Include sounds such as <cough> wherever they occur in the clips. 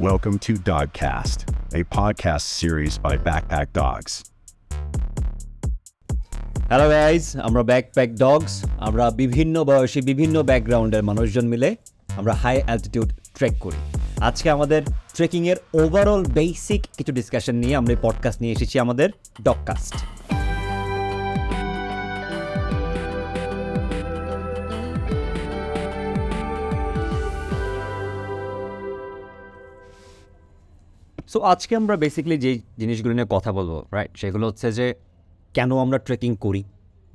Welcome to Dogcast, a podcast series by Backpack Dogs. Hello guys আমরা Backpack Dogs আমরা বিভিন্ন বয়সী বিভিন্ন ব্যাকগ্রাউন্ডের মানুষজন মিলে আমরা হাই অ্যালটিটিউড ট্রেক করি। আজকে আমাদের ট্রেকিংয়ের ওভারঅল বেসিক কিছু ডিসকাশন নিয়ে আমরা পডকাস্ট নিয়ে এসেছি আমাদের ডগকাস্ট সো আজকে আমরা বেসিক্যালি যে জিনিসগুলো নিয়ে কথা বলব রাইট সেগুলো হচ্ছে যে কেন আমরা ট্রেকিং করি?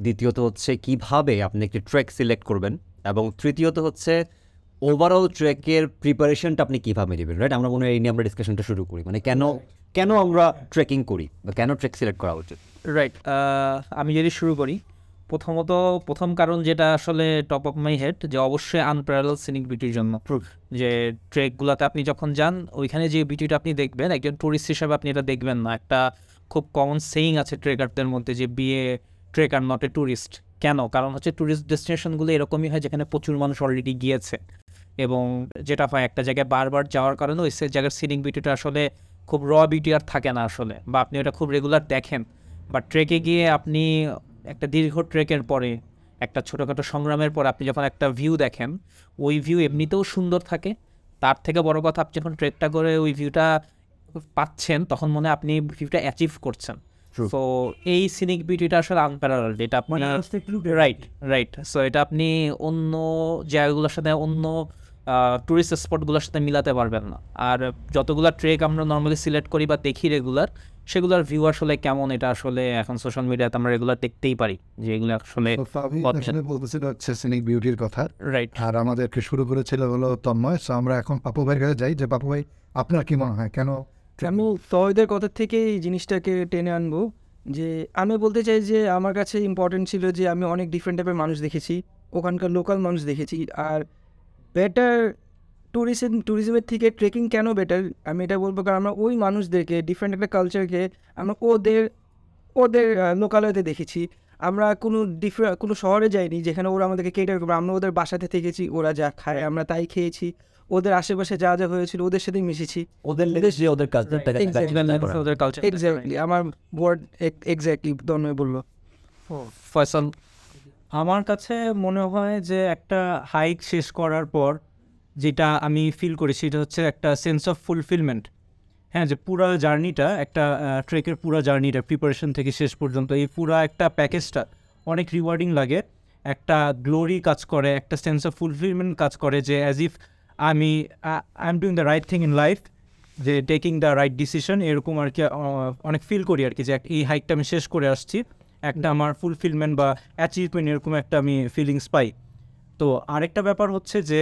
দ্বিতীয়ত হচ্ছে কীভাবে আপনি একটি ট্রেক সিলেক্ট করবেন? এবং তৃতীয়ত হচ্ছে ওভারঅল ট্রেকের প্রিপারেশনটা আপনি কীভাবে নেবেন? রাইট আমরা মনে হয় এই নিয়ে আমরা ডিসকাশনটা শুরু করি। মানে কেন কেন আমরা ট্রেকিং করি? বা কেন ট্রেক সিলেক্ট করা উচিত? রাইট আমি যদি শুরু করি প্রথমত প্রথম কারণ যেটা আসলে টপ অফ মাই হেড যে অবশ্যই আনপ্যারাল সিনিক বিউটির জন্য। যে ট্রেকগুলোতে আপনি যখন যান ওইখানে যে বিউটিটা আপনি দেখবেন একজন টুরিস্ট হিসাবে আপনি এটা দেখবেন না। একটা খুব কমন সেইং আছে ট্রেকারদের মধ্যে যে বিয়ে ট্রেকার নট এ ট্যুরিস্ট কেন? কারণ হচ্ছে ট্যুরিস্ট ডেস্টিনেশনগুলো এরকমই হয় যেখানে প্রচুর মানুষ অলরেডি গিয়েছে। এবং যেটা হয় একটা জায়গায় বারবার যাওয়ার কারণে ওই সে জায়গার সিনিক বিউটিটা আসলে খুব র বিউটি আর থাকে না আসলে। বা আপনি ওটা খুব রেগুলার দেখেন। বা ট্রেকে গিয়ে আপনি একটা দীর্ঘ ট্রেকের পরে একটা ছোটোখাটো সংগ্রামের পর আপনি যখন একটা ভিউ দেখেন ওই ভিউ এমনিতেও সুন্দর থাকে। তার থেকে বড় কথা আপনি যখন ট্রেকটা করে ওই ভিউটা পাচ্ছেন তখন মনে হয় আপনি ভিউটা অ্যাচিভ করছেন। সো এই সিনিক বিউটিটা আসলে আনপ্যারাল এটা আপনি রাইট রাইট সো এটা আপনি অন্য জায়গাগুলোর সাথে অন্য টুরিস্ট স্পটগুলোর সাথে মিলাতে পারবেন না। আর যতগুলো ট্রেক আমরা নর্মালি সিলেক্ট করি বা দেখি রেগুলার সেগুলোর ভিউ আসলে কেমন? এটা আসলে এখন সোশ্যাল মিডিয়াতে আমরা রেগুলার দেখতেই পারি যে এগুলো আসলে বলতেছিল হচ্ছে সিনিক বিউটির কথা। রাইট আর আমাদেরকে শুরু করেছিল হলো তন্ময়। সো আমরা এখন পাপু ভাইয়ের কাছে যাই যে পাপু ভাই আপনার কি মনে হয়? কেন? আমি তহিদের কথা থেকে এই জিনিসটাকে টেনে আনব যে আমি বলতে চাই যে আমার কাছে ইম্পর্টেন্ট ছিল যে আমি অনেক ডিফারেন্ট টাইপের মানুষ দেখেছি ওখানকার লোকাল মানুষ দেখেছি। আর বেটার ট্যুরিজম ট্যুরিজমের থেকে ট্রেকিং কেন বেটার আমি এটা বলব কারণ আমরা ওই মানুষদেরকে ডিফারেন্ট একটা কালচারকে আমরা ওদের ওদের লোকালয়তে দেখেছি। আমরা কোনো ডিফারেন্ট কোনো শহরে যাইনি যেখানে ওরা আমাদেরকে কেটার করবে। আমরা ওদের বাসাতে থেকেছি ওরা যা খায় আমরা তাই খেয়েছি। ওদের আশেপাশে যা যা হয়েছিল ওদের সাথেই মিশেছি। ওদের দেশ যে ওদের ওদের কালচার এক্স্যাক্টলি আমার ওয়ার্ড এক্স্যাক্টলি তন্ময় বলল ফয়সাল আমার কাছে মনে হয় যে একটা হাইক শেষ করার পর যেটা আমি ফিল করি, সেটা হচ্ছে একটা সেন্স অফ ফুলফিলমেন্ট হ্যাঁ যে পুরো জার্নিটা একটা ট্রেকের পুরো জার্নিটা প্রিপারেশন থেকে শেষ পর্যন্ত, এই পুরো একটা প্যাকেজটা অনেক রিওয়ার্ডিং লাগে। একটা গ্লোরি কাজ করে, একটা সেন্স অফ ফুলফিলমেন্ট কাজ করে, যে অ্যাজ ইফ আমি I am doing the right thing in life যে টেকিং দ্য রাইট ডিসিশন এরকম আর কি অনেক ফিল করি আর কি, যে এই হাইকটা আমি শেষ করে আসছি। একটা আমার ফুলফিলমেন্ট বা অ্যাচিভমেন্ট এরকম একটা আমি ফিলিংস পাই। তো আরেকটা ব্যাপার হচ্ছে যে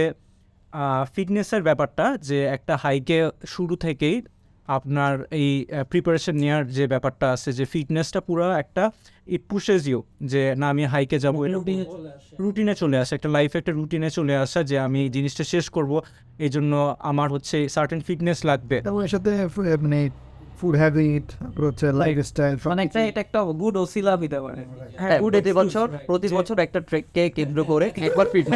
ফিটনেসের ব্যাপারটা যে একটা হাইকে শুরু থেকেই আপনার এই প্রিপারেশন নেওয়ার যে ব্যাপারটা আছে যে ফিটনেসটা পুরো একটা ইট পুষেজ ইউ যে না আমি হাইকে যাব। রুটিনে চলে আসা। একটা লাইফে একটা রুটিনে চলে আসা যে আমি এই জিনিসটা শেষ করব এই জন্য আমার হচ্ছে সার্টেন ফিটনেস লাগবে। সাথে মানে ফুড হ্যাবিট হচ্ছে লাইফস্টাইল মানে একটা এটা একটা গুড ওসিলা দিতে পারে। হ্যাঁ প্রতি বছর প্রতি বছর একটা ট্রেককে কেন্দ্র করে <laughs> একবার ফিট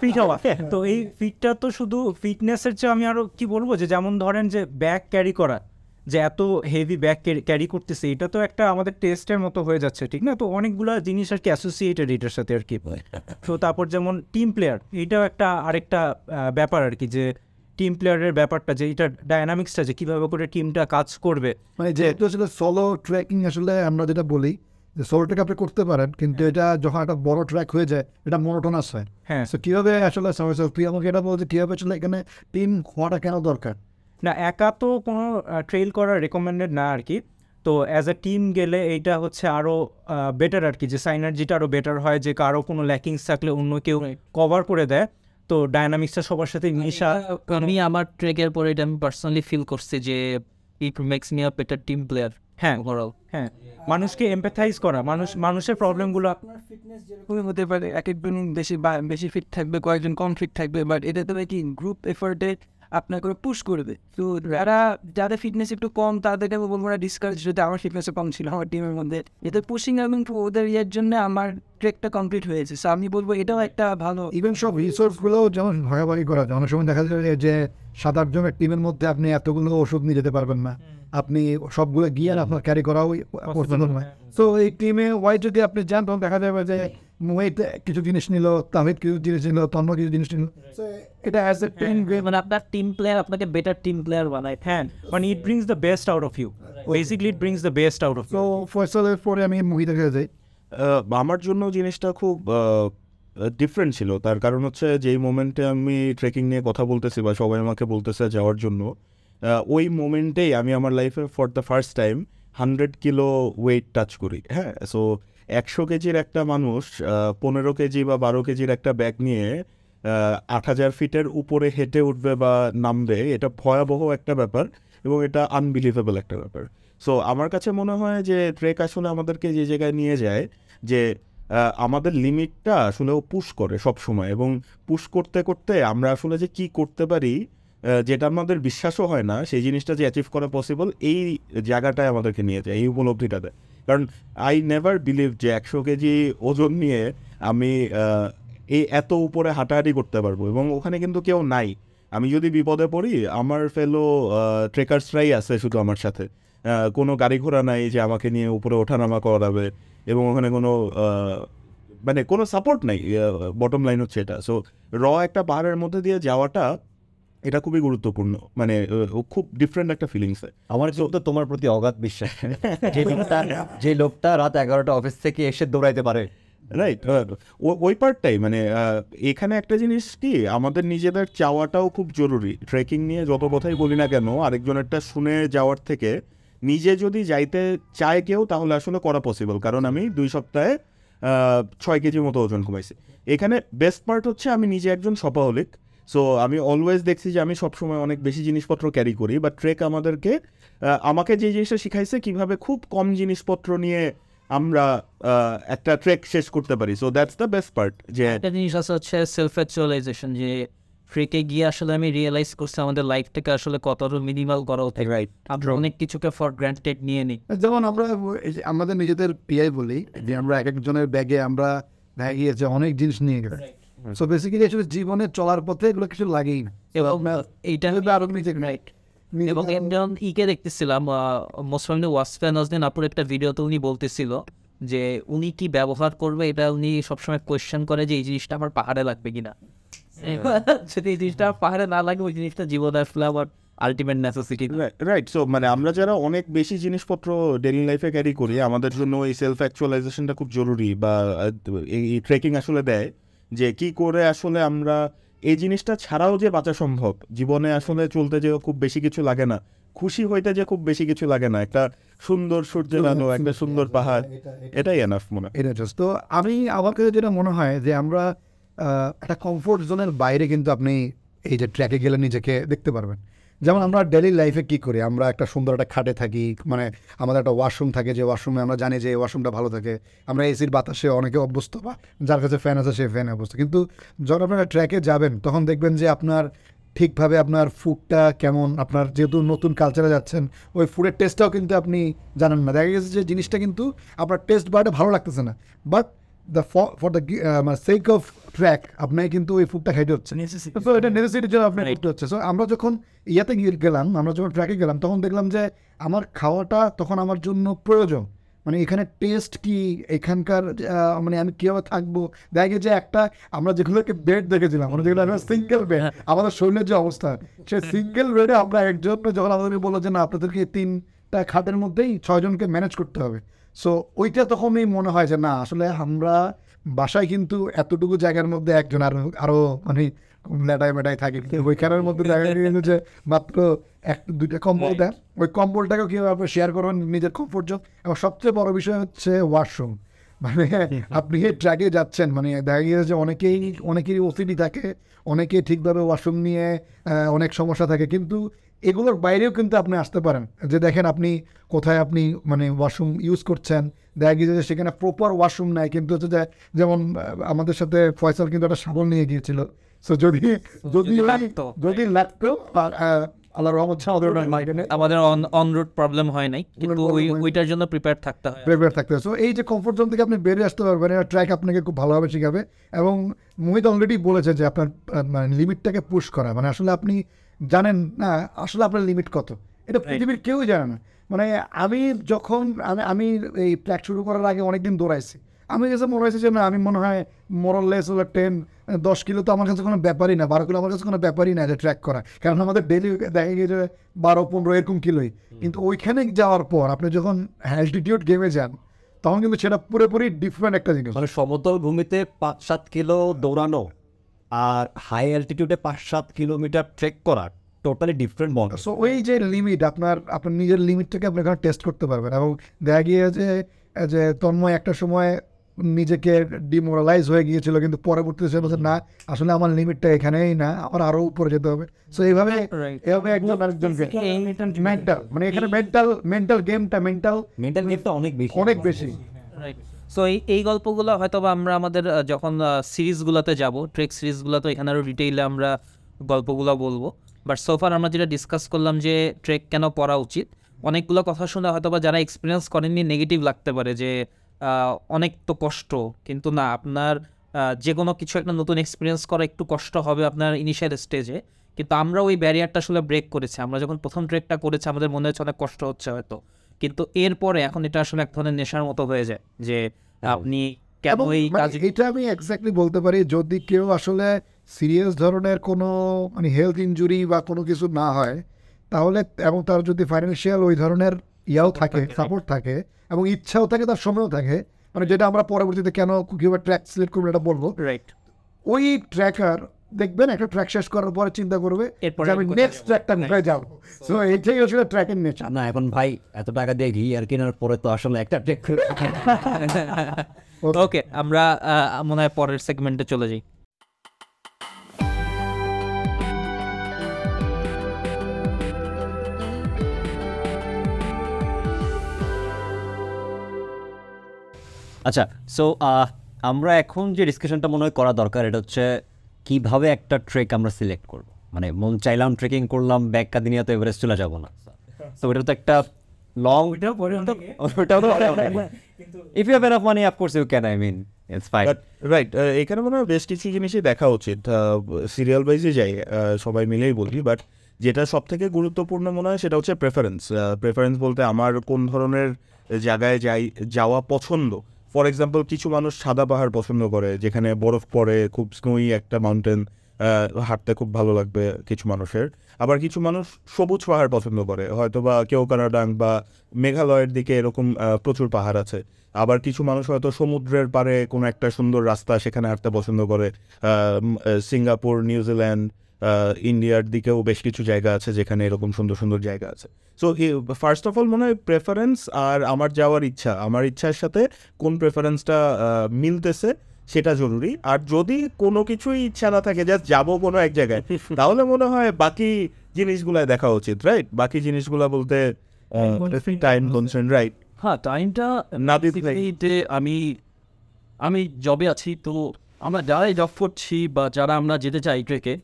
ফিট হওয়া। <laughs> তো এই ফিটটা তো শুধু ফিটনেসের চেয়ে আমি আরও কি বলব যে যেমন ধরেন যে ব্যাগ ক্যারি করা যে এত হেভি ব্যাগ ক্যারি করতেছে এটা তো একটা আমাদের টেস্টের মতো হয়ে যাচ্ছে ঠিক না? তো অনেকগুলো জিনিস আর কি অ্যাসোসিয়েটেড এটার সাথে আর কি। <laughs> তো তারপর যেমন টিম প্লেয়ার এটাও একটা আরেকটা ব্যাপার আর কি যে টিম প্লেয়ারের ব্যাপারটা যে এটা ডায়নামিক্সটা যে কীভাবে করে টিমটা কাজ করবে। মানে যেহেতু আসলে সোলো ট্রেকিং আসলে আমরা যেটা বলি যে সোলো ট্রেক আপনি করতে পারেন কিন্তু এটা যখন একটা বড় ট্র্যাক হয়ে যায় এটা মনোটোনাস হয়। হ্যাঁ। সো কীভাবে আসলে তুই আমাকে এটা বলছে কীভাবে আসলে এখানে টিম হওয়াটা কেন দরকার? না একা তো কোনো ট্রেল করা রেকমেন্ডেড না আর কি। তো অ্যাজ এ টিম গেলে এইটা হচ্ছে আরও বেটার আর কি যে সাইনার্জিটা আরও বেটার হয় যে কারও কোনো ল্যাকিংস থাকলে অন্য কেউ কভার করে দেয়। তো ডায়নামিক্সটা সবার সাথে মিশা আমি আমার ট্রেকের পরে এটা আমি পার্সোনালি ফিল করছি যে it makes me a better team player হ্যাঁ ওভারঅল হ্যাঁ। মানুষকে এমপ্যাথাইজ করা মানুষ মানুষের প্রবলেমগুলো আপনার ফিটনেস যেরকমই হতে পারে এক একজন বেশি বেশি ফিট থাকবে কয়েকজন কম ফিট থাকবে বাট এটা তো কি গ্রুপ এফার্টে আপনার করে পুশ করবে। তো যারা যাদের ফিটনেস একটু কম তাদেরকে আমি বলব না ডিসকারেজ যদি আমার ফিটনেসও কম ছিল আমার টিমের মধ্যে। এতে পুশিং এবং ওদের ইয়ের জন্য আমার ট্রেকটা কমপ্লিট হয়েছে। সো আমি বলব এটাও একটা ভালো ইভেন সব রিসোর্সগুলো যেমন ভাগাভাগি করা যায়। অনেক সময় দেখা যায় যে সাত আট জনের টিমের মধ্যে আপনি এতগুলো ওষুধ নিয়ে যেতে পারবেন না। আপনি সবগুলো গিয়ার আপনার ক্যারি করাও পসিবল নয়। সো এই টিমে ওয়াই যদি আপনি যান তখন দেখা যাবে যে মোহিত কিছু জিনিস নিল তাহিদ কিছু জিনিস নিল তন্ম কিছু জিনিস নিল। So, এটা অ্যাজ এ টিম মানে আপনার টিম প্লেয়ার আপনাকে বেটার টিম প্লেয়ার বানায় হ্যাঁ। মানে it brings the best out of you basically it brings the best out of তো ফয়সালের পরে আমি মোহিতের কাছে যাই। আমার জন্য জিনিসটা খুব ডিফারেন্ট ছিল। তার কারণ হচ্ছে যেই মোমেন্টে আমি ট্রেকিং নিয়ে কথা বলতেছি বা সবাই আমাকে বলতেছে যাওয়ার জন্য ওই মোমেন্টেই আমি আমার লাইফে for the first time hundred kilo weight touch করি হ্যাঁ। সো একশো কেজির একটা মানুষ পনেরো কেজি বা বারো কেজির একটা ব্যাগ নিয়ে আট হাজার ফিটের উপরে হেঁটে উঠবে বা নামবে, এটা ভয়াবহ একটা ব্যাপার এবং এটা আনবিলিভেবল একটা ব্যাপার। সো আমার কাছে মনে হয় যে ট্রেক আসলে আমাদেরকে যে জায়গায় নিয়ে যায় যে আমাদের লিমিটটা আসলে ও পুশ করে সব সময় এবং পুশ করতে করতে আমরা আসলে যে কি করতে পারি যেটা আমাদের বিশ্বাসও হয় না, সেই জিনিসটা যে অ্যাচিভ করা পসিবল এই জায়গাটায় আমাদেরকে নিয়ে যায়, এই উপলব্ধিটাতে কারণ আই নেভার বিলিভ যে একশো কেজি ওজন নিয়ে আমি এই এত উপরে হাঁটাহাঁটি করতে পারব। এবং ওখানে কিন্তু কেউ নাই। আমি যদি বিপদে পড়ি, আমার ফেলো ট্রেকার্সরাই আছে শুধু আমার সাথে। কোনো গাড়ি ঘোড়া নাই যে আমাকে নিয়ে উপরে ওঠানামা করাবে এবং ওখানে কোনো মানে কোনো সাপোর্ট নাই বটম লাইন হচ্ছে এটা। সো র একটা পাহাড়ের মধ্যে দিয়ে যাওয়াটা এটা খুবই গুরুত্বপূর্ণ। মানে ও খুব ডিফারেন্ট একটা ফিলিংস আমার কিন্তু তোমার প্রতি অগাধ বিশ্বাস। <laughs> যে লোকটা যে লোকটা রাত এগারোটা অফিস থেকে এসে দৌড়াইতে পারে। রাইট ওই পার্টটাই মানে এখানে একটা জিনিস কি আমাদের নিজেদের চাওয়াটাও খুব জরুরি। ট্রেকিং নিয়ে যত কথাই বলি না কেন আরেকজনেরটা শুনে যাওয়ার থেকে নিজে যদি যাইতে চায় কেউ তাহলে আসলে করা পসিবল কারণ আমি দুই সপ্তাহে ছয় কেজির মতো ওজন কমাইছি। এখানে বেস্ট পার্ট হচ্ছে আমি নিজে একজন শপাহলিক সো আমি অলওয়েজ দেখছি যে আমি সবসময় অনেক বেশি জিনিসপত্র ক্যারি করি বা ট্রেক আমাদেরকে আমাকে যে জিনিসটা শিখাইছে কীভাবে খুব কম জিনিসপত্র নিয়ে আমরা একটা ট্রেক শেষ করতে পারি। So that's the best part যে একটা জিনিস আছে হচ্ছে সেলফ অ্যাকচুয়ালাইজেশন যে ট্রেকে গিয়ে আসলে আমি রিয়েলাইজ করছি আমাদের লাইফটাকে আসলে কতটা মিনিমাল করা হতে রাইট আমরা অনেক কিছুকে ফর গ্রান্টেড নিয়ে নিই। যেমন আমরা আমাদের নিজেদের পিআই বলি যে আমরা এক একজনের ব্যাগে আমরা দেখা গিয়েছে অনেক জিনিস নিয়ে গেছি। সো বেসিক্যালি আসলে জীবনে চলার পথে এগুলো কিছু লাগেই না। এবং এইটা এভাবে আরও নিজে রাইট এবং একজন ইকে দেখতেছিলাম মোসফামিন ওয়াসফে নাজদিন আপুর একটা ভিডিওতে উনি বলতেছিল যে উনি কি ব্যবহার করবে এটা উনি সবসময় কোয়েশ্চেন করে যে এই জিনিসটা আমার পাহাড়ে লাগবে কিনা। যদি এই জিনিসটা আমার পাহাড়ে না লাগে ওই জিনিসটা জীবনে আসলে আমার আলটিমেট নেসেসিটি রাইট সো মানে আমরা যারা অনেক বেশি জিনিসপত্র ডেইলি লাইফে ক্যারি করি আমাদের জন্য এই সেলফ অ্যাকচুয়ালাইজেশনটা খুব জরুরি বা এই ট্রেকিং আসলে দেয়। যে কি করে আসলে আমরা এই জিনিসটা ছাড়াও যে বাঁচা সম্ভব জীবনে আসলে চলতে যে খুব বেশি কিছু লাগে না খুশি হইতে যে খুব বেশি কিছু লাগে না একটা সুন্দর সূর্য আলো একটা সুন্দর পাহাড় এটাই এনাফ মনে হয়। এটা জাস্ট তো আমি আমাকে কাছে যেটা মনে হয় যে আমরা একটা কমফোর্ট জোনের বাইরে কিন্তু আপনি এই যে ট্র্যাকে গেলে নিজেকে দেখতে পারবেন। যেমন আমরা ডেলি লাইফে কি করি? আমরা একটা সুন্দর একটা খাটে থাকি মানে আমাদের একটা ওয়াশরুম থাকে, যে ওয়াশরুমে আমরা জানি যে ওয়াশরুমটা ভালো থাকে। আমরা এসির বাতাসে অনেকে অভ্যস্ত বা যার কাছে ফ্যান আছে সে ফ্যানে অভ্যস্ত। কিন্তু যখন আপনারা ট্র্যাকে যাবেন, তখন দেখবেন যে আপনার ঠিকভাবে আপনার ফুডটা কেমন, আপনার যেহেতু নতুন কালচারে যাচ্ছেন, ওই ফুডের টেস্টটাও কিন্তু আপনি জানেন না। দেখা গেছে যে জিনিসটা কিন্তু আপনার টেস্ট বারটা ভালো লাগতেছে না। বাট দ্য ফর দ্য মানে সেক অফ ট্র্যাক আপনাকে কিন্তু ফুডটা খাইতে হচ্ছে। তো এটা নেসেসিটির জন্য আপনার হচ্ছে। সো আমরা যখন ইয়াতে গেলাম আমরা যখন ট্র্যাকে গেলাম তখন দেখলাম যে আমার খাওয়াটা তখন আমার জন্য প্রয়োজন। মানে এখানে টেস্ট কি এখানকার মানে আমি কীভাবে থাকব? দেখা গেছে একটা আমরা যেগুলোকে বেড দেখেছিলাম আমরা যেগুলো সিঙ্গেল বেড আমাদের শরীরের যে অবস্থা সে সিঙ্গেল বেডে আমরা একজন যখন আমাদেরকে বলল যে না আপনাদেরকে তিনটা খাটের মধ্যেই ছয়জনকে ম্যানেজ করতে হবে। সো ওইটা তখনই মনে হয় যে না আসলে আমরা বাসায় কিন্তু এতটুকু জায়গার মধ্যে একজন আরও আরও মানে লেটায় মেটায় থাকে। ওইখানের মধ্যে দেখা গেছে যে মাত্র এক দুইটা কম্বল দেন। ওই কম্বলটাকেও কীভাবে শেয়ার করবেন নিজের কমফোর্ট জোন এবং সবচেয়ে বড় বিষয় হচ্ছে ওয়াশরুম মানে আপনি ট্র্যাকে যাচ্ছেন মানে দেখা গিয়েছে যে অনেকেই অনেকেরই ওসিডি থাকে অনেকে ঠিকভাবে ওয়াশরুম নিয়ে অনেক সমস্যা থাকে। কিন্তু এগুলোর বাইরেও কিন্তু আপনি আসতে পারেন। যে দেখেন আপনি কোথায় আপনি মানে ওয়াশরুম ইউজ করছেন দেখা গিয়েছে যে সেখানে প্রপার ওয়াশরুম নাই কিন্তু হচ্ছে যে যেমন আমাদের সাথে ফয়সাল কিন্তু একটা সাবল নিয়ে গিয়েছিল। সো যদি যদি যদি লাগতো। আল্লাহ রহমত আমাদের অন রুট প্রবলেম হয় নাই কিন্তু ওইটার জন্য প্রিপেয়ার থাকতে হয়। প্রিপেয়ার থাকতে সো এই যে কমফোর্ট জোন থেকে আপনি বেরিয়ে আসতে পারবেন এটা ট্র্যাক আপনাকে খুব ভালোভাবে শেখাবে। এবং মোহিত অলরেডি বলেছে যে আপনার মানে লিমিটটাকে পুশ করা। মানে আসলে আপনি জানেন না আসলে আপনার লিমিট কত? এটা পৃথিবীর কেউ জানে না। মানে আমি যখন আমি আমি এই ট্র্যাক শুরু করার আগে অনেকদিন দৌড়াইছি। আমি কাছে মনে হয়েছে যে না আমি মনে হয় মরলেস হলো টেন দশ কিলো তো আমার কাছে কোনো ব্যাপারই না বারো কিলো আমার কাছে কোনো ব্যাপারই না যে ট্র্যাক করা। কারণ আমাদের ডেলি দেখা গিয়েছে বারো পনেরো এরকম কিলোই। কিন্তু ওইখানে যাওয়ার পর আপনি যখন অ্যালটিটিউড গেমে যান তখন কিন্তু সেটা পুরোপুরি ডিফারেন্ট একটা জিনিস। মানে সমতল ভূমিতে পাঁচ সাত কিলো দৌড়ানো। আর হাই অ্যালটিটিউডে পাঁচ সাত কিলোমিটার ট্রেক করা টোটালি ডিফারেন্ট মন সো ওই যে লিমিট আপনার আপনার নিজের লিমিটটাকে আপনি এখানে টেস্ট করতে পারবেন এবং দেখা গিয়েছে যে তন্ময় একটা সময় নিজেকে ডিমোরালাইজ হয়ে গিয়েছিল কিন্তু পরবর্তীতে সে বলছে না আসলে আমার লিমিটটা এখানেই না আমার আরও উপরে যেতে হবে। সো এইভাবে. এভাবে একজন আরেকজনকে মেন্টাল মানে এখানে মেন্টাল মেন্টাল গেমটা মেন্টাল মেন্টাল গেমটা অনেক বেশি। অনেক বেশি। রাইট সো এই এই গল্পগুলো হয়তো বা আমরা আমাদের যখন সিরিজগুলোতে যাব, ট্রেক সিরিজগুলোতে, এখানে আরও ডিটেইলে আমরা গল্পগুলো বলব। বাট সোফার আমরা যেটা ডিসকাস করলাম যে ট্রেক কেন পড়া উচিত, অনেকগুলো কথা শুনে হয়তো বা যারা এক্সপিরিয়েন্স করেননি নেগেটিভ লাগতে পারে যে অনেক তো কষ্ট, কিন্তু না, আপনার যে কোনো কিছু একটা নতুন এক্সপিরিয়েন্স করা একটু কষ্ট হবে আপনার ইনিশিয়াল স্টেজে কিন্তু আমরা ওই ব্যারিয়ারটা আসলে ব্রেক করেছি। আমরা যখন প্রথম ট্রেকটা করেছি, আমাদের মনে হচ্ছে অনেক কষ্ট হচ্ছে হয়তো। কিন্তু এরপরে এখন এটা আসলে এক ধরনের নেশার মতো হয়ে যায় যে আপনি মানে এটা আমি এক্স্যাক্টলি বলতে পারি যদি কেউ আসলে সিরিয়াস ধরনের কোনো মানে হেলথ ইনজুরি বা কোনো কিছু না হয় তাহলে এবং তার যদি ফাইন্যান্সিয়াল ওই ধরনের ইয়াও থাকে সাপোর্ট থাকে এবং ইচ্ছাও থাকে তার সময়ও থাকে মানে যেটা আমরা পরবর্তীতে কেন কীভাবে ট্র্যাক সিলেক্ট করব এটা বলব। রাইট ওই ট্র্যাকার দেখবেন একটা ট্র্যাক শেষ করার পরে চিন্তা করবে আমি আমি নেক্সট ট্র্যাকটা কোথায় যাব? সো এইটাই আসলে ট্র্যাকের নেচার না এখন ভাই এত টাকা দিয়ে ঘি আর কেনার পরে তো আসলে একটা ট্রেক ওকে <laughs> আমরা মনে হয় পরের সেগমেন্টে চলে যাই। আচ্ছা সো আমরা এখন যে ডিসকাশনটা মনে হয় করা দরকার এটা হচ্ছে কীভাবে একটা ট্রেক আমরা সিলেক্ট করব? মানে মন চাইলাম ট্রেকিং করলাম ব্যাগ কাদিনিয়া তো এভারেস্ট চলে যাব না। তো এটা তো একটা লং ওটাও পরে <laughs> ওটাও তো if you have enough money of course you can I mean it's fine right এখানে মনে হয় বেশ কিছু জিনিসই দেখা উচিত। সিরিয়াল ওয়াইজে যাই সবাই মিলেই বলি বাট যেটা সব থেকে গুরুত্বপূর্ণ মনে হয় সেটা হচ্ছে প্রেফারেন্স প্রেফারেন্স বলতে আমার কোন ধরনের জায়গায় যাই যাওয়া পছন্দ ফর এক্সাম্পল কিছু মানুষ সাদা পাহাড় পছন্দ করে, যেখানে বরফ পড়ে, খুব স্নোই একটা মাউন্টেন হাঁটতে খুব ভালো লাগবে কিছু মানুষের। আবার কিছু মানুষ সবুজ পাহাড় পছন্দ করে হয়তো বা কেউ কানাডাং বা মেঘালয়ের দিকে এরকম প্রচুর পাহাড় আছে। আবার কিছু মানুষ হয়তো সমুদ্রের পাড়ে কোনো একটা সুন্দর রাস্তা সেখানে হাঁটতে পছন্দ করে সিঙ্গাপুর, নিউজিল্যান্ড ইন্ডিয়ার দিকেও বেশ কিছু জায়গা আছে যেখানে এরকম সুন্দর সুন্দর জায়গা আছে। সো ফার্স্ট অফ অল মনে হয় প্রেফারেন্স আর আমার যাওয়ার ইচ্ছা। আমার ইচ্ছার সাথে কোন প্রেফারেন্সটা মিলতেছে সেটা জরুরি। আর যদি কোনো কিছুই ইচ্ছা না থাকে জাস্ট যাব কোনো এক জায়গায় <laughs> তাহলে মনে হয় বাকি জিনিসগুলাই দেখা উচিত রাইট বাকি জিনিসগুলা বলতে টাইম কনসেন্ট রাইট হ্যাঁ টাইমটা না দিতে আমি আমি জবে আছি তো আমরা যারাই জব করছি বা যারা আমরা যেতে চাই ট্রেকে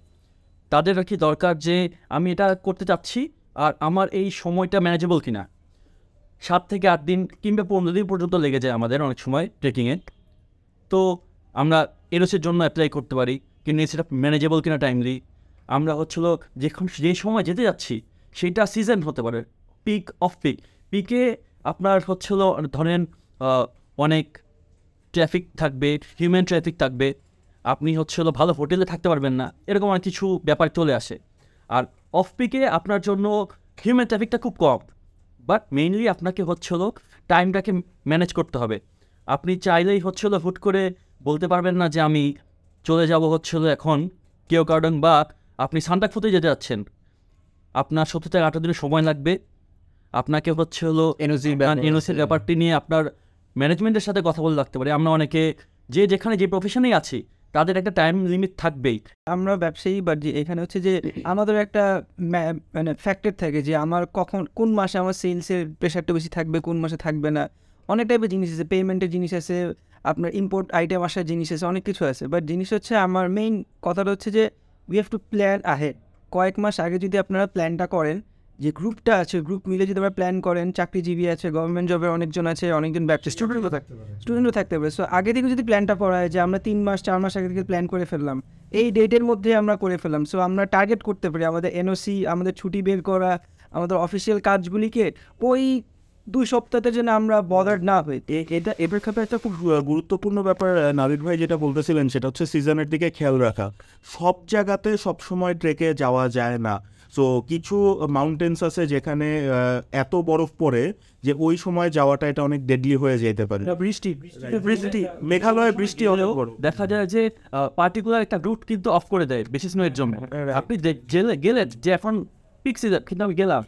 তাদের আর কি দরকার যে আমি এটা করতে চাচ্ছি আর আমার এই সময়টা ম্যানেজেবল কিনা। সাত থেকে আট দিন কিংবা পনেরো দিন পর্যন্ত লেগে যায় আমাদের অনেক সময় ট্রেকিংয়ে তো আমরা এরোসের জন্য অ্যাপ্লাই করতে পারি, কিন্তু সেটা ম্যানেজেবল কিনা টাইমলি আমরা হচ্ছিল যেখান, যে সময় যেতে যাচ্ছি সেটা সিজন হতে পারে পিক অফ পিক পিকে আপনার হচ্ছিল ধরেন অনেক ট্রাফিক থাকবে হিউম্যান ট্রাফিক থাকবে। আপনি হচ্ছিল ভালো হোটেলে থাকতে পারবেন না। এরকম অনেক কিছু ব্যাপার চলে আসে। আর অফ পিকে আপনার জন্য হিউম্যান ট্রাফিকটা খুব কম। বাট মেইনলি আপনাকে হচ্ছিল টাইমটাকে ম্যানেজ করতে হবে। আপনি চাইলেই হচ্ছিল হুট করে বলতে পারবেন না যে আমি চলে যাব হচ্ছিল এখন কেউ কার্ডন বা আপনি সান্টাকফুতে যেতে যাচ্ছেন। আপনার সত্তর থেকে আঠারো দিনের সময় লাগবে। আপনাকে হচ্ছে হলো এনওসি এনওসির ব্যাপারটি নিয়ে আপনার ম্যানেজমেন্টের সাথে কথা বলে রাখতে পারি। আমরা অনেকে যে যেখানে যে প্রফেশনেই আছি তাদের একটা টাইম লিমিট থাকবেই। আমরা ব্যবসায়ী যে এখানে হচ্ছে যে আমাদের একটা মানে ফ্যাক্টর থাকে যে আমার কখন, কোন মাসে আমার সেলসের প্রেশারটা বেশি থাকবে, কোন মাসে থাকবে না। অনেক টাইপের জিনিস আছে পেমেন্টের জিনিস আছে, আপনার ইম্পোর্ট আইটেম আসার জিনিস আছে, অনেক কিছু আছে। বাট জিনিস হচ্ছে আমার মেইন কথাটা হচ্ছে যে we have to plan ahead কয়েক মাস আগে যদি আপনারা প্ল্যানটা করেন যে গ্রুপটা আছে গ্রুপ মিলে যদি আপনারা প্ল্যান করেন চাকরিজীবী আছে গভর্নমেন্ট জবের অনেকজন আছে অনেকজন ব্যবসা স্টুডেন্টও থাকতে পারে। স্টুডেন্টও থাকতে পারে। সো আগে থেকে যদি প্ল্যানটা করা হয় যে আমরা তিন মাস চার মাস আগে থেকে প্ল্যান করে ফেললাম এই ডেটের মধ্যে আমরা করে ফেললাম। সো আমরা টার্গেট করতে পারি আমাদের এনওসি আমাদের ছুটি বের করা আমাদের অফিসিয়াল কাজগুলিকে ওই দুই সপ্তাহের জন্য আমরা বদার না হই। এটা এ প্রেক্ষাপটে একটা খুব গুরুত্বপূর্ণ ব্যাপার নাবিদ ভাই যেটা বলতেছিলেন সেটা হচ্ছে সিজনের দিকে খেয়াল রাখা। সব জায়গাতে সব সময় ট্রেকে যাওয়া যায় না। সো কিছু মাউন্টেন্স আছে যেখানে এত বরফ পড়ে যে ওই সময় যাওয়াটা এটা অনেক ডেডলি হয়ে যেতে পারে। বৃষ্টি বৃষ্টি মেঘালয়ে বৃষ্টি বড়। দেখা যায় যে পার্টিকুলার একটা রুট কিন্তু অফ করে দেয় বেশি স্নোয়ের জন্য। আপনি যে- জেলে গেলেন যে এখন পিক সিজন কিন্তু আমি গেলাম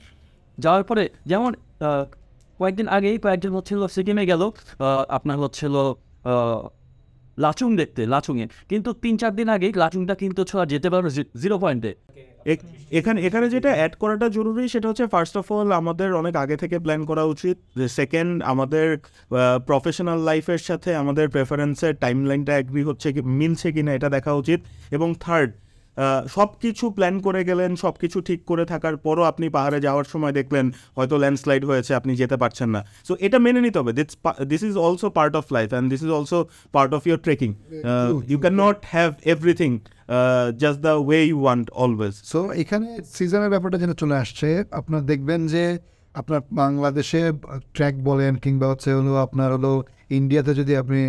যাওয়ার পরে যেমন আহ, কয়েকদিন আগেই কয়েকজন হচ্ছিল সিকিমে গেল আহ, আপনার হচ্ছিল আহ, লাচুং দেখতে লাচুংয়ে। কিন্তু তিন চার দিন আগেই লাচুংটা কিন্তু ছোঁয়া যেতে পারো জিরো পয়েন্টে এখানে এখানে যেটা অ্যাড করাটা জরুরি সেটা হচ্ছে ফার্স্ট অফ অল আমাদের অনেক আগে থেকে প্ল্যান করা উচিত। সেকেন্ড আমাদের প্রফেশনাল লাইফের সাথে আমাদের প্রেফারেন্সের টাইম লাইনটা অ্যাগ্রি হচ্ছে কি মিলছে কি না এটা দেখা উচিত। এবং থার্ড সব কিছু প্ল্যান করে গেলেন সব কিছু ঠিক করে থাকার পরও আপনি পাহাড়ে যাওয়ার সময় দেখলেন হয়তো ল্যান্ডস্লাইড হয়েছে আপনি যেতে পারছেন না। সো এটা মেনে নিতে হবে। This this is also part of life and this is also part of your trekking you can not have everything just the way you want always so এখানে সিজনের ব্যাপারটা যেটা চলে আসছে, আপনার দেখবেন যে আপনার বাংলাদেশে ট্র্যাক বলেন কিংবা হচ্ছে হলো আপনার হলো ইন্ডিয়াতে যদি আপনি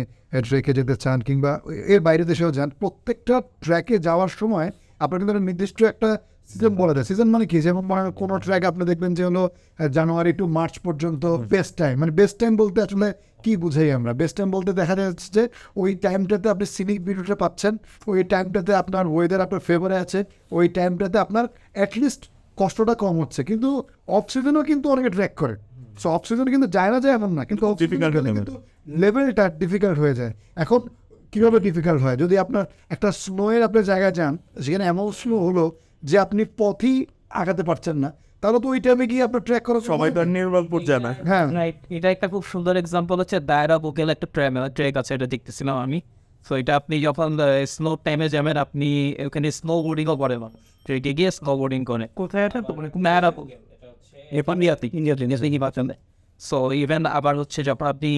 ট্রেকে যেতে চান কিংবা এর বাইরে দেশেও যান, প্রত্যেকটা ট্র্যাকে যাওয়ার সময় আপনার কিন্তু একটা নির্দিষ্ট একটা সিজন বলা যায় সিজন মানে কি? যেমন মনে কোনো ট্র্যাক আপনি দেখবেন যে হলো জানুয়ারি টু মার্চ পর্যন্ত বেস্ট টাইম মানে বেস্ট টাইম বলতে আসলে কি বুঝাই আমরা? বেস্ট টাইম বলতে দেখা যাচ্ছে যে ওই টাইমটাতে আপনি সিনিক ভিডিওটা পাচ্ছেন। ওই টাইমটাতে আপনার ওয়েদার আপনার ফেভারে আছে। ওই টাইমটাতে আপনার অ্যাটলিস্ট কষ্টটা কম হচ্ছে। কিন্তু অফ সিজনও কিন্তু অনেকে ট্র্যাক করে। সো অফ সিজন কিন্তু যায় না যায় এমন না। কিন্তু কিন্তু লেভেলটা ডিফিকাল্ট হয়ে যায়। এখন কীভাবে ডিফিকাল্ট হয়? যদি আপনার একটা স্নোয়ের আপনি জায়গায় যান সেখানে এমন স্নো হলো যে আপনি পথই আগাতে পারছেন না। তাহলে তো ওই টাইমে গিয়ে আপনার ট্র্যাক করা সবাই তো আর নির্মলপুর যায় না। হ্যাঁ। রাইট এটা একটা খুব সুন্দর এক্সাম্পল হচ্ছে দায়রা বুকেল একটা ট্রেম ট্রেক আছে এটা দেখতেছিলাম আমি। সো এটা আপনি যখন স্নো টাইমে যাবেন আপনি ওখানে স্নো বোর্ডিংও করে মানুষ। ট্রেকে গিয়ে স্নো বোর্ডিং করে। কোথায় এটা? দায়রা বুকেল এরপর ইয়াতে ইন্ডিয়াতে দেখি পাচ্ছেন সো ইভেন আবার হচ্ছে যখন আপনি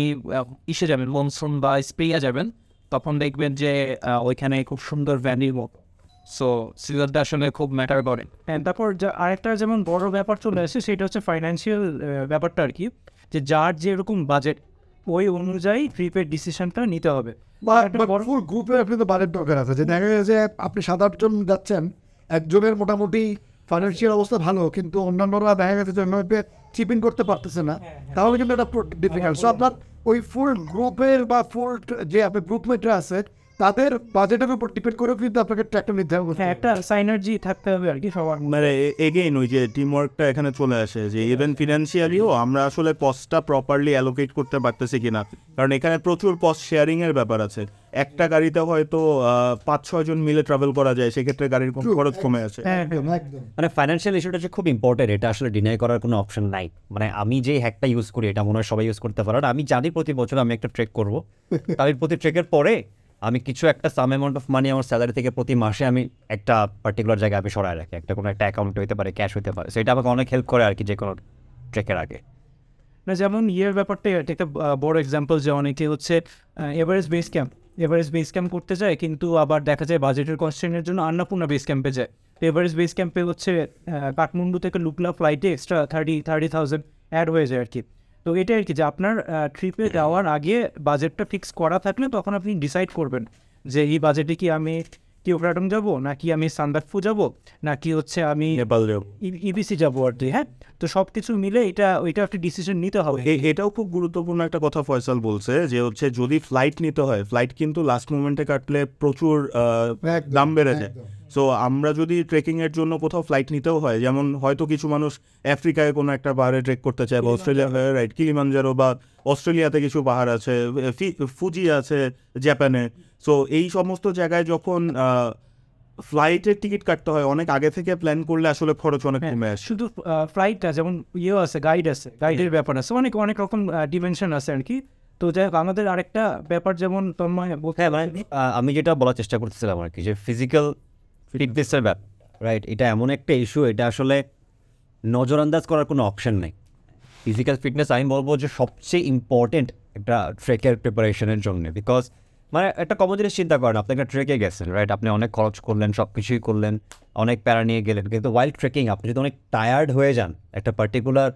ইসে যাবেন মনসুন বা স্প্রিয়া যাবেন তখন দেখবেন যে ওইখানে খুব সুন্দর ভ্যালির মতো সো সিজনটা আসলে খুব ম্যাটার করে। হ্যাঁ তারপর আরেকটা যেমন বড় ব্যাপার চলে আসে সেটা হচ্ছে ফাইন্যান্সিয়াল ব্যাপারটা আর কি যে যার যেরকম বাজেট ওই অনুযায়ী ট্রিপের ডিসিশনটা নিতে হবে। গ্রুপে আপনি তো বাজেট দরকার আছে যে দেখা গেছে যে আপনি সাত আটজন যাচ্ছেন একজনের মোটামুটি ফাইন্যান্সিয়াল অবস্থা ভালো কিন্তু অন্যান্যরা দেখা গেছে যে ওইভাবে চিপিং করতে পারতেছে না তাহলে কিন্তু এটা ডিফিকাল্ট সো আপনার ওই ফুল গ্রুপের বা ফুল যে আপনার গ্রুপমেটরা আছে তাদের বাজেটের উপর ডিপেন্ড করেও কিন্তু আপনাকে ট্র্যাকটা নির্ধারণ করতে হ্যাঁ একটা সাইনার্জি থাকতে হবে আর কি সবার মানে এগেইন ওই যে টিম ওয়ার্কটা এখানে চলে আসে যে ইভেন ফিনান্সিয়ালিও আমরা আসলে কস্টটা প্রপারলি অ্যালোকেট করতে পারতেছি কিনা। কারণ এখানে প্রচুর কস্ট শেয়ারিং এর ব্যাপার আছে। একটা গাড়িতে হয়তো পাঁচ ছয় জন মিলে ট্রাভেল করা যায় সেক্ষেত্রে গাড়ির খরচ কমে আসে। হ্যাঁ একদম। একদম মানে ফাইন্যান্সিয়াল ইস্যুটা যে খুব ইম্পর্টেন্ট এটা আসলে ডিনাই করার কোনো অপশন নাই। মানে আমি যে হ্যাকটা ইউজ করি এটা মনে হয় সবাই ইউজ করতে পারে। আর আমি জানি প্রতি বছর আমি একটা ট্রেক করব। <laughs> তাহলে প্রতি ট্রেকের পরে আমি কিছু একটা সাম অ্যামাউন্ট অফ মানি আমার স্যালারি থেকে প্রতি মাসে আমি একটা পার্টিকুলার জায়গায় আমি সরায় রাখি। একটা কোনো একটা অ্যাকাউন্ট হতে পারে ক্যাশ হতে পারে। সেটা আমাকে অনেক হেল্প করে আর কি যে কোনো ট্রেকের আগে। না, যেমন ইয়ের ব্যাপারটা একটা বড় এক্সাম্পল যে অনেকে হচ্ছে Everest base camp Everest base camp করতে যায়, কিন্তু আবার দেখা যায় বাজেটের কনস্টেন্টের জন্য আন্নাপূর্ণা বেস ক্যাম্পে যায়। এভারেস্ট বেস ক্যাম্পে হচ্ছে কাঠমান্ডু থেকে লুকলা ফ্লাইটে extra thirty thirty thousand add হয়ে যায় আর কি। তো এটা আর কি যে আপনার ট্রিপে যাওয়ার আগে বাজেটটা ফিক্স করা থাকলে তখন আপনি ডিসাইড করবেন যে এই বাজেটে কি আমি কিউক্রাটং যাব নাকি আমি সান্দাকফু যাব নাকি হচ্ছে আমি নেপাল যাব। ইবিসি যাব আর কি হ্যাঁ? তো সব কিছু মিলে এটা ওইটা একটা ডিসিশন নিতে হবে। এটাও খুব গুরুত্বপূর্ণ একটা কথা ফয়সাল বলছে যে হচ্ছে যদি ফ্লাইট নিতে হয় ফ্লাইট কিন্তু লাস্ট মোমেন্টে কাটলে প্রচুর আহ, দাম বেড়ে যায়। সো আমরা যদি ট্রেকিংয়ের জন্য কোথাও ফ্লাইট নিতেও হয় যেমন হয়তো কিছু মানুষ আফ্রিকায় কোনো একটা পাহাড়ে ট্রেক করতে চায় বা অস্ট্রেলিয়া রাইট কিলিমাঞ্জারো বা অস্ট্রেলিয়াতে কিছু পাহাড় আছে ফি- ফুজি আছে জাপানে সো এই সমস্ত জায়গায় যখন ফ্লাইটের টিকিট কাটতে হয় অনেক আগে থেকে প্ল্যান করলে আসলে খরচ অনেক হ্যাঁ, কমে আসে। শুধু ফ্লাইটটা যেমন ইয়েও আছে গাইড আছে গাইডের ব্যাপার আছে অনেক অনেক রকম ডিমেনশন আছে আর কি। তো যাই হোক আমাদের আরেকটা ব্যাপার যেমন তন্ময় হ্যাঁ মানে আমি যেটা বলার চেষ্টা করতেছিলাম আর কি যে ফিজিক্যাল ফিটনেসের ব্যাপার রাইট এটা এমন একটা ইস্যু এটা আসলে নজরআন্দাজ করার কোনো অপশন নেই। ফিজিক্যাল ফিটনেস আমি বলব যে সবচেয়ে ইম্পর্টেন্ট একটা ট্রেকের প্রিপারেশনের জন্য বিকজ মানে একটা কমন জিনিস চিন্তা করেন, আপনি একটা ট্রেকে গেছেন রাইট আপনি অনেক খরচ করলেন সব কিছুই করলেন, অনেক প্যারা নিয়ে গেলেন, কিন্তু ওয়াইল্ড ট্রেকিং আপনি যদি অনেক টায়ার্ড হয়ে যান, একটা পার্টিকুলার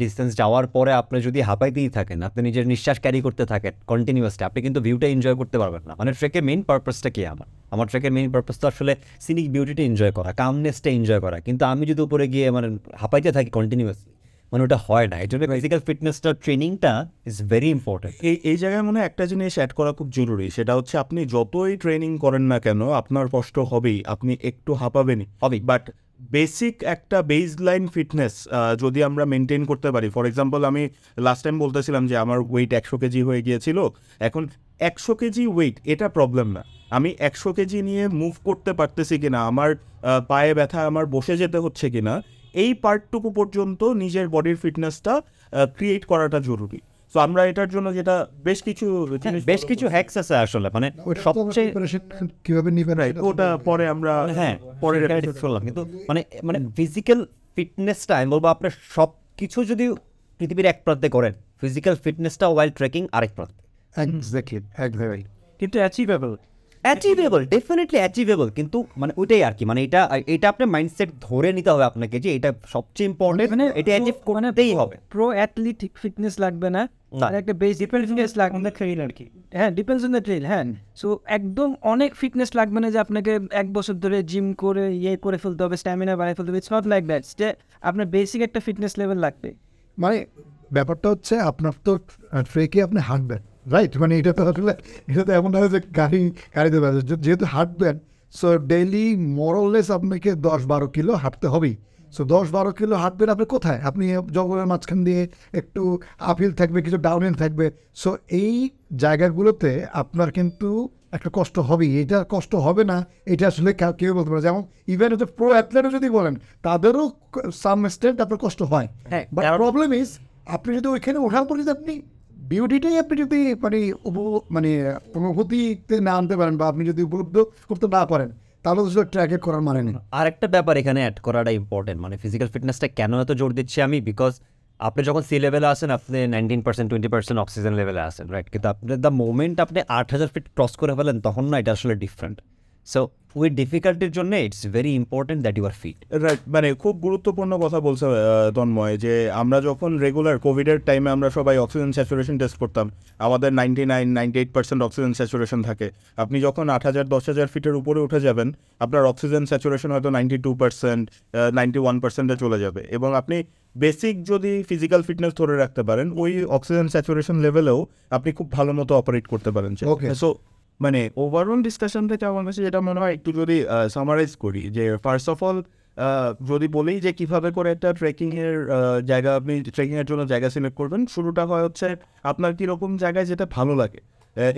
ডিস্টেন্স যাওয়ার পরে আপনি যদি হাঁপাইতেই থাকেন আপনি নিজের নিঃশ্বাস ক্যারি করতে থাকেন কন্টিনিউয়াসলি আপনি কিন্তু ভিউটা এনজয় করতে পারবেন না। মানে ট্রেকের মেইন পারপাসটা কি আমার? আমার ট্রেকের মেইন পারপাস তো আসলে সিনিক বিউটিটা এনজয় করা কামনেসটা এনজয় করা। কিন্তু আমি যদি উপরে গিয়ে মানে হাঁপাইতে থাকি কন্টিনিউয়াসলি মানে ওটা হয় না। এই জন্য ফিজিক্যাল ফিটনেসটা ট্রেনিংটা ইজ ভেরি ইম্পর্টেন্ট এই এই জায়গায় মনে হয় একটা জিনিস অ্যাড করা খুব জরুরি সেটা হচ্ছে আপনি যতই ট্রেনিং করেন না কেন আপনার কষ্ট হবেই আপনি একটু হাঁপাবেনই। হবেই। বাট বেসিক একটা বেস লাইন ফিটনেস যদি আমরা মেনটেন করতে পারি। ফর এক্সাম্পল আমি লাস্ট টাইম বলতেছিলাম যে আমার ওয়েট একশো কেজি হয়ে গিয়েছিল। এখন একশো কেজি ওয়েট এটা প্রবলেম না। আমি একশো কেজি নিয়ে মুভ করতে পারতেছি কিনা, আমার পায়ে ব্যথা আমার বসে যেতে হচ্ছে কিনা, এই পার্টটুকু পর্যন্ত নিজের বডির ফিটনেসটা ক্রিয়েট করাটা জরুরি। সো আমরা এটার জন্য যেটা বেশ কিছু বেশ কিছু হ্যাকস আছে আসলে মানে সবচেয়ে কীভাবে নিবেন ওটা পরে আমরা হ্যাঁ পরে করলাম কিন্তু মানে মানে ফিজিক্যাল ফিটনেসটা আমি বলব আপনার সব কিছু যদি পৃথিবীর এক প্রান্তে করেন ফিজিক্যাল ফিটনেসটা ওয়াইল্ড ট্রেকিং আরেক প্রান্তে এক্স্যাক্টলি কিন্তু অ্যাচিভেবল অ্যাচিভেবল ডেফিনেটলি অ্যাচিভেবল কিন্তু মানে ওইটাই আর কি মানে এটা এটা আপনার মাইন্ডসেট ধরে নিতে হবে আপনাকে যে এটা সবচেয়ে ইম্পর্টেন্ট মানে এটা অ্যাচিভ মানে করতেই হবে। প্রো অ্যাথলিট ফিটনেস লাগবে না না। আর একটা বেস ফিটনেস লাগবে। আমাদের ট্রেন আর কি। হ্যাঁ ডিপেন্ডস অন দ্য ট্রেল হ্যাঁ। সো একদম অনেক ফিটনেস লাগবে না যে আপনাকে এক বছর ধরে জিম করে ইয়ে করে ফেলতে হবে স্ট্যামিনা বাড়াই ফেলতে হবে ইটস নট লাইক দ্যাট যে আপনার বেসিক একটা ফিটনেস লেভেল লাগবে। মানে ব্যাপারটা হচ্ছে আপনার তো ট্রেকে আপনি হাঁটবেন? রাইট মানে এটা তো আসলে এটা তো এমন নয় যে গাড়ি গাড়িতে যেহেতু হাঁটবেন সো ডেইলি মরললেস আপনাকে দশ বারো কিলো হাঁটতে হবেই। সো দশ বারো কিলো হাঁটবেন আপনি কোথায়? আপনি জঙ্গলের মাঝখান দিয়ে একটু আপহিল থাকবে কিছু ডাউনহিল থাকবে। সো এই জায়গাগুলোতে আপনার কিন্তু একটা কষ্ট হবেই। এটা কষ্ট হবে না এটা আসলে কেউ- বলতে পারে যেমন ইভেন হচ্ছে প্রো অ্যাথলেটও যদি বলেন তাদেরও সাম এক্সটেন্ট আপনার কষ্ট হয়। হ্যাঁ, বাট প্রবলেম ইজ আপনি যদি ওইখানে ওঠার পর যদি আপনি বিউটিটাই আপনি যদি মানে মানে অনুভূতিতে না আনতে পারেন বা আপনি যদি উপলব্ধ করতে না পারেন, তাহলে তো ট্র্যাকে করার মানে নেই। আর একটা ব্যাপার এখানে অ্যাড করাটা ইম্পর্টেন্ট মানে ফিজিক্যাল ফিটনেসটা কেন এত জোর দিচ্ছি আমি? বিকজ আপনি যখন সি লেভেলে আসেন, আপনি nineteen percent twenty percent oxygen লেভেলে আসেন রাইট কিন্তু আপনি দ্য মোমেন্ট আপনি আট হাজার ফিট ক্রস করে ফেলেন, তখন না এটা আসলে ডিফারেন্ট সো ওই ডিফিকাল্টির জন্য it's very important that you are fit right মানে খুব গুরুত্বপূর্ণ কথা বলছে তন্ময় যে আমরা যখন রেগুলার কোভিডের টাইমে আমরা সবাই অক্সিজেন স্যাচুরেশন টেস্ট করতাম আমাদের ninety nine ninety eight percent oxygen saturation থাকে। আপনি যখন আট হাজার দশ হাজার ফিটের উপরে উঠে যাবেন আপনার অক্সিজেন স্যাচুরেশন হয়তো ninety two percent ninety one পার্সেন্টে চলে যাবে। এবং আপনি বেসিক যদি ফিজিক্যাল ফিটনেস ধরে রাখতে পারেন ওই অক্সিজেন স্যাচুরেশন লেভেলেও আপনি খুব ভালো মতো অপারেট করতে পারেন। Okay. সো মানে ওভারঅল ডিসকাশন থেকে আমার কাছে যেটা মনে হয়, একটু যদি সামারাইজ করি, যে ফার্স্ট অফ অল যদি বলি যে কীভাবে করে একটা ট্রেকিংয়ের জায়গা আপনি ট্রেকিংয়ের জন্য জায়গা সিলেক্ট করবেন, শুরুটা হয় হচ্ছে আপনার কীরকম জায়গায় যেতে ভালো লাগে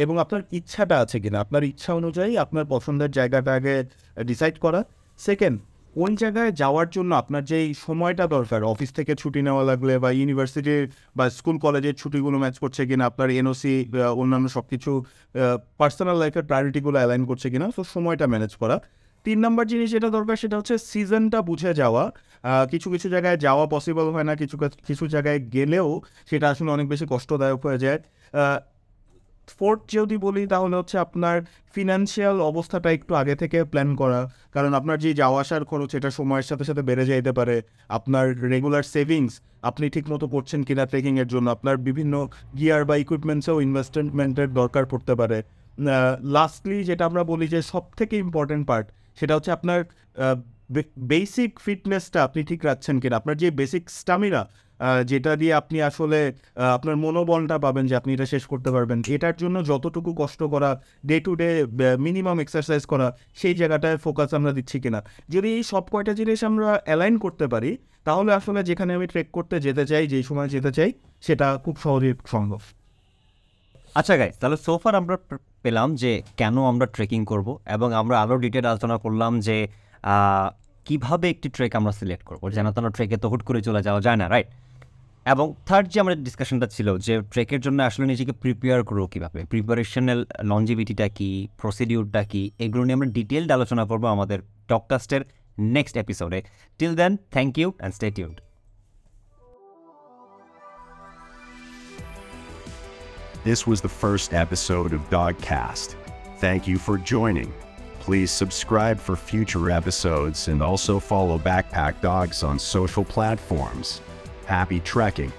এবং আপনার ইচ্ছাটা আছে কিনা, আপনার ইচ্ছা অনুযায়ী আপনার পছন্দের জায়গাটা আগে ডিসাইড করা। সেকেন্ড কোন জায়গায় যাওয়ার জন্য আপনার যেই সময়টা দরকার? অফিস থেকে ছুটি নেওয়া লাগলে বা ইউনিভার্সিটির বা স্কুল কলেজের ছুটিগুলো ম্যাচ করছে কিনা? আপনার এনওসি অন্যান্য সব কিছু পার্সোনাল লাইফের প্রায়োরিটিগুলো অ্যালাইন করছে কিনা? তো সময়টা ম্যানেজ করা। তিন নম্বর জিনিস যেটা দরকার সেটা হচ্ছে সিজনটা বুঝে যাওয়া। কিছু কিছু জায়গায় যাওয়া পসিবল হয় না, কিছু কিছু জায়গায় গেলেও সেটা আসলে অনেক বেশি কষ্টদায়ক হয়ে যায়। ফোর্থ যদি বলি, তাহলে হচ্ছে আপনার ফিনান্সিয়াল অবস্থাটা একটু আগে থেকে প্ল্যান করা। কারণ আপনার যে যাওয়া আসার খরচ, এটা সময়ের সাথে সাথে বেড়ে যাইতে পারে। আপনার রেগুলার সেভিংস আপনি ঠিকমতো করছেন কিনা ট্রেকিংয়ের জন্য, আপনার বিভিন্ন গিয়ার বা ইকুইপমেন্টসেও ইনভেস্টমেন্টের দরকার পড়তে পারে। লাস্টলি যেটা আমরা বলি যে সব থেকে ইম্পর্টেন্ট পার্ট সেটা হচ্ছে আপনার বেসিক ফিটনেসটা আপনি ঠিক রাখছেন কিনা। আপনার যে বেসিক স্টামিনা যেটা দিয়ে আপনি আসলে আপনার মনোবলটা পাবেন যে আপনি এটা শেষ করতে পারবেন। এটার জন্য যতটুকু কষ্ট করা day to day minimum exercise করা, সেই জায়গাটায় ফোকাস আমরা দিচ্ছি কিনা। যদি এই সব কয়টা জিনিস আমরা অ্যালাইন করতে পারি, তাহলে আসলে যেখানে আমি ট্রেক করতে যেতে চাই, যেই সময় যেতে চাই, সেটা খুব সহজেই সম্ভব। আচ্ছা গাইস তাহলে সোফার আমরা পেলাম যে কেন আমরা ট্রেকিং করব এবং আমরা আরও ডিটেল আলোচনা করলাম যে কীভাবে একটি ট্রেক আমরা সিলেক্ট করব। যেন তো ট্রেকে তো হুট করে চলে যাওয়া যায় না রাইট এবং থার্ড যে আমাদের ডিসকাশনটা ছিল যে ট্রেকের জন্য আসলে নিজেকে প্রিপেয়ার করব কীভাবে প্রিপারেশনাল লঞ্জিভিটিটা কী প্রসিডিউরটা কী এগুলো নিয়ে আমরা ডিটেলড আলোচনা করব আমাদের টককাস্টের নেক্সট এপিসোডে till then thank you and stay টিউড This was the first episode of Dogcast. Thank you for joining. Please subscribe for future episodes and also follow Backpack Dogs on social platforms. Happy trekking.